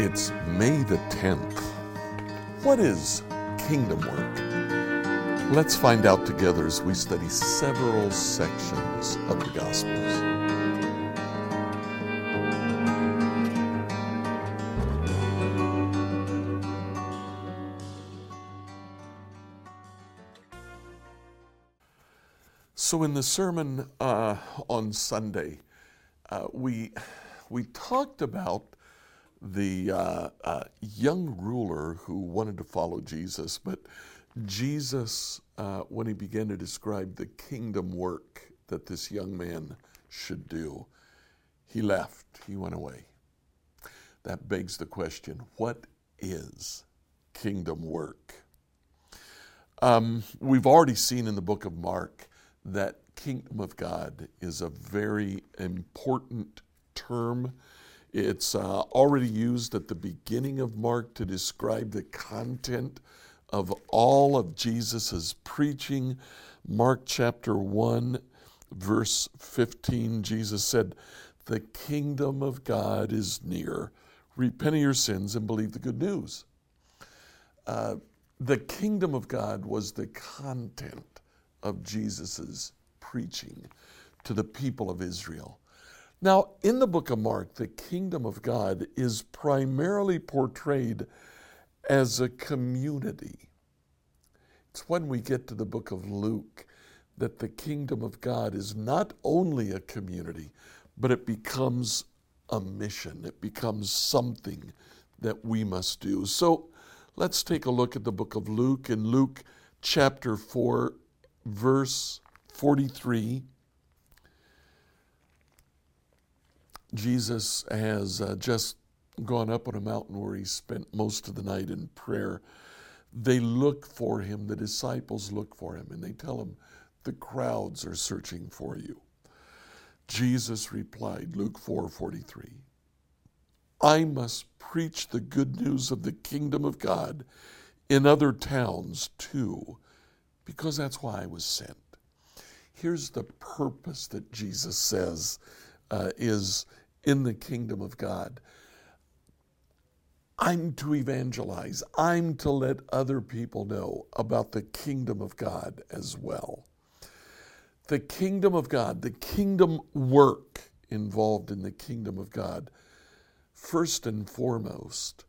It's May the 10th. What is kingdom work? Let's find out together as we study several sections of the Gospels. So, in the sermon uh, on Sunday, uh, we we talked about the uh, uh, young ruler who wanted to follow Jesus, but Jesus, uh, when he began to describe the kingdom work that this young man should do, he left, he went away. That begs the question what is kingdom work? Um, we've already seen in the book of Mark that kingdom of God is a very important term it's uh, already used at the beginning of Mark to describe the content of all of Jesus' preaching. Mark chapter 1, verse 15, Jesus said, The kingdom of God is near. Repent of your sins and believe the good news. Uh, the kingdom of God was the content of Jesus' preaching to the people of Israel. Now, in the book of Mark, the kingdom of God is primarily portrayed as a community. It's when we get to the book of Luke that the kingdom of God is not only a community, but it becomes a mission. It becomes something that we must do. So let's take a look at the book of Luke. In Luke chapter 4, verse 43, Jesus has uh, just gone up on a mountain where he spent most of the night in prayer. They look for him, the disciples look for him, and they tell him, The crowds are searching for you. Jesus replied, Luke 4 43, I must preach the good news of the kingdom of God in other towns too, because that's why I was sent. Here's the purpose that Jesus says uh, is in the kingdom of God. I'm to evangelize. I'm to let other people know about the kingdom of God as well. The kingdom of God, the kingdom work involved in the kingdom of God, first and foremost,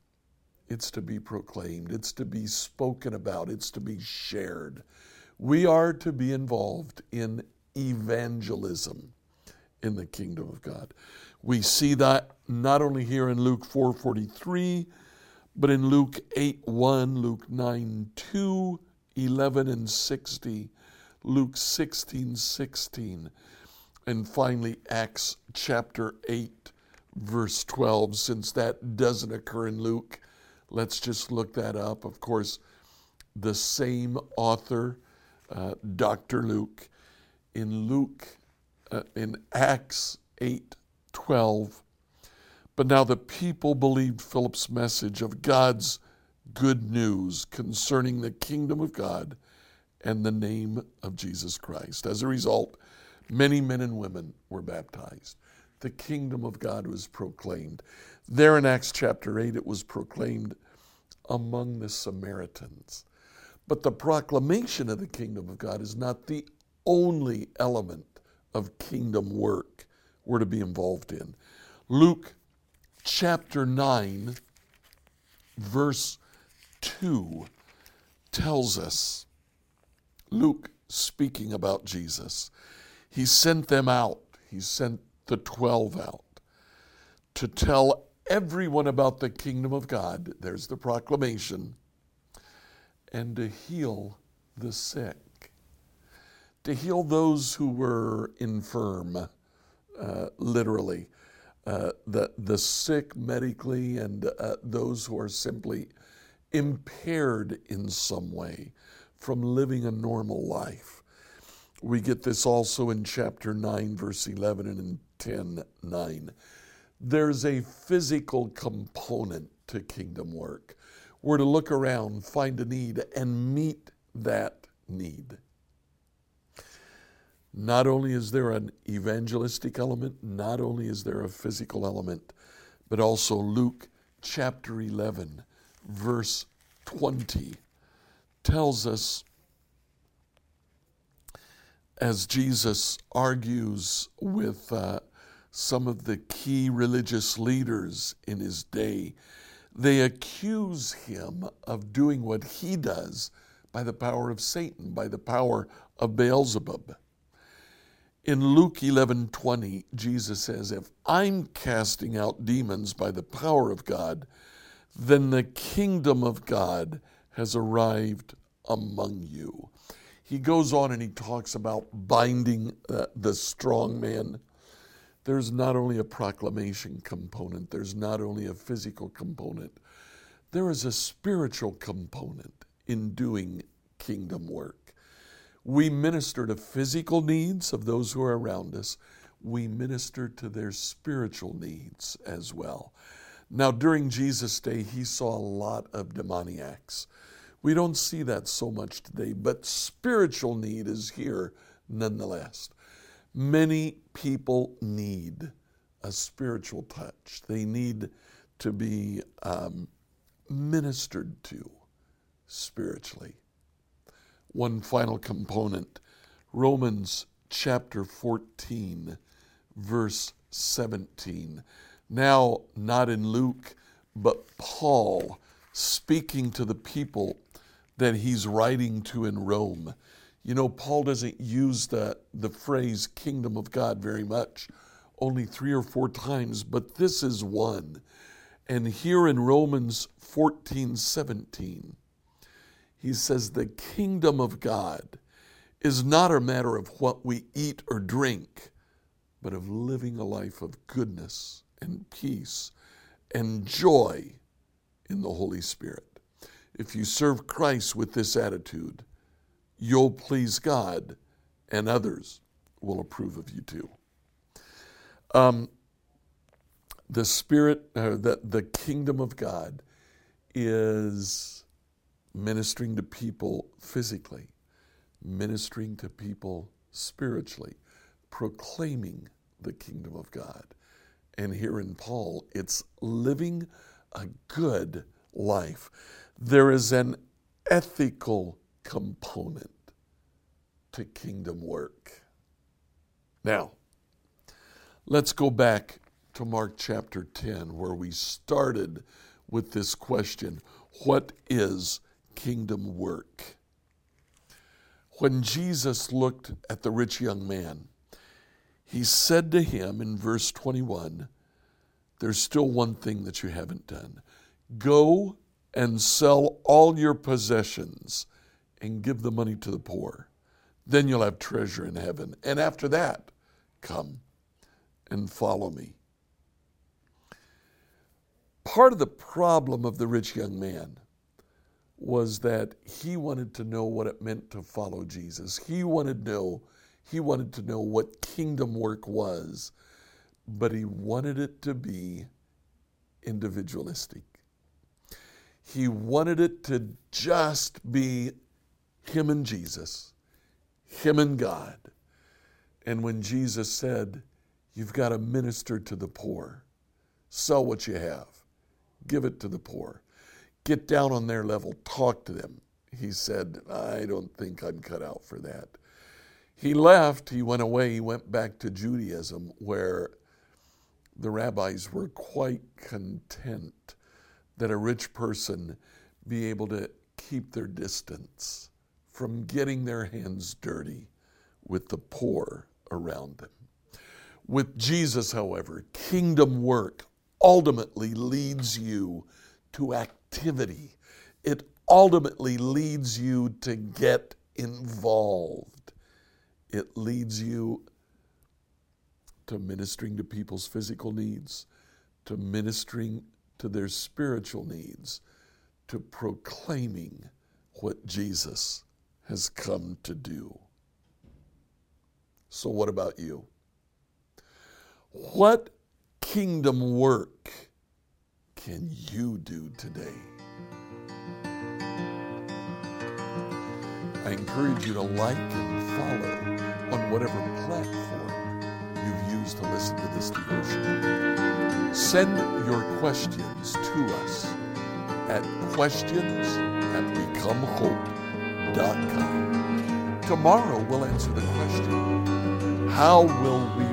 it's to be proclaimed, it's to be spoken about, it's to be shared. We are to be involved in evangelism in the kingdom of God. We see that not only here in Luke 4:43, but in Luke 8:1, Luke 9:2, 11 and 60, Luke 16:16, 16, and finally Acts chapter 8 verse 12. Since that doesn't occur in Luke, let's just look that up. Of course, the same author, uh, Dr. Luke, in Luke, Uh, in Acts 8 12. But now the people believed Philip's message of God's good news concerning the kingdom of God and the name of Jesus Christ. As a result, many men and women were baptized. The kingdom of God was proclaimed. There in Acts chapter 8, it was proclaimed among the Samaritans. But the proclamation of the kingdom of God is not the only element of kingdom work we're to be involved in. Luke chapter 9, verse 2 tells us, Luke speaking about Jesus, he sent them out, he sent the 12 out to tell everyone about the kingdom of God. There's the proclamation. And to heal the sick, to heal those who were infirm uh, literally. Uh, the, the sick medically and uh, those who are simply impaired in some way from living a normal life. We get this also in chapter 9, verse 11 and in 10 9. There's a physical component to kingdom work. We're to look around, find a need, and meet that need. Not only is there an evangelistic element, not only is there a physical element, but also Luke chapter 11, verse 20, tells us as Jesus argues with uh, some of the key religious leaders in his day, they accuse him of doing what he does by the power of Satan, by the power of Beelzebub. In Luke 11:20, Jesus says, "If I'm casting out demons by the power of God, then the kingdom of God has arrived among you." He goes on and he talks about binding uh, the strong man. There's not only a proclamation component, there's not only a physical component, there is a spiritual component in doing kingdom work. We minister to physical needs of those who are around us. We minister to their spiritual needs as well. Now, during Jesus' day, he saw a lot of demoniacs. We don't see that so much today, but spiritual need is here nonetheless. Many people need a spiritual touch, they need to be um, ministered to spiritually. One final component Romans chapter 14, verse 17. Now, not in Luke, but Paul speaking to the people that he's writing to in Rome. You know, Paul doesn't use the, the phrase kingdom of God very much, only three or four times, but this is one. And here in Romans 14 17, he says, The kingdom of God is not a matter of what we eat or drink, but of living a life of goodness and peace and joy in the Holy Spirit. If you serve Christ with this attitude, you'll please God and others will approve of you too. Um, the Spirit, uh, the, the kingdom of God is ministering to people physically, ministering to people spiritually, proclaiming the kingdom of God. And here in Paul, it's living a good life there is an ethical component to kingdom work. Now, let's go back to Mark chapter 10, where we started with this question What is kingdom work? When Jesus looked at the rich young man, he said to him in verse 21 There's still one thing that you haven't done. Go and sell all your possessions and give the money to the poor. Then you'll have treasure in heaven. And after that, come and follow me. Part of the problem of the rich young man was that he wanted to know what it meant to follow Jesus. He wanted to know, he wanted to know what kingdom work was, but he wanted it to be individualistic. He wanted it to just be him and Jesus, him and God. And when Jesus said, You've got to minister to the poor, sell what you have, give it to the poor, get down on their level, talk to them. He said, I don't think I'm cut out for that. He left, he went away, he went back to Judaism, where the rabbis were quite content that a rich person be able to keep their distance from getting their hands dirty with the poor around them. With Jesus, however, kingdom work ultimately leads you to activity. It ultimately leads you to get involved. It leads you to ministering to people's physical needs, to ministering to their spiritual needs, to proclaiming what Jesus has come to do. So, what about you? What kingdom work can you do today? I encourage you to like and follow on whatever platform you've used to listen to this devotion. Send your questions to us at questions at becomehope.com. Tomorrow we'll answer the question How will we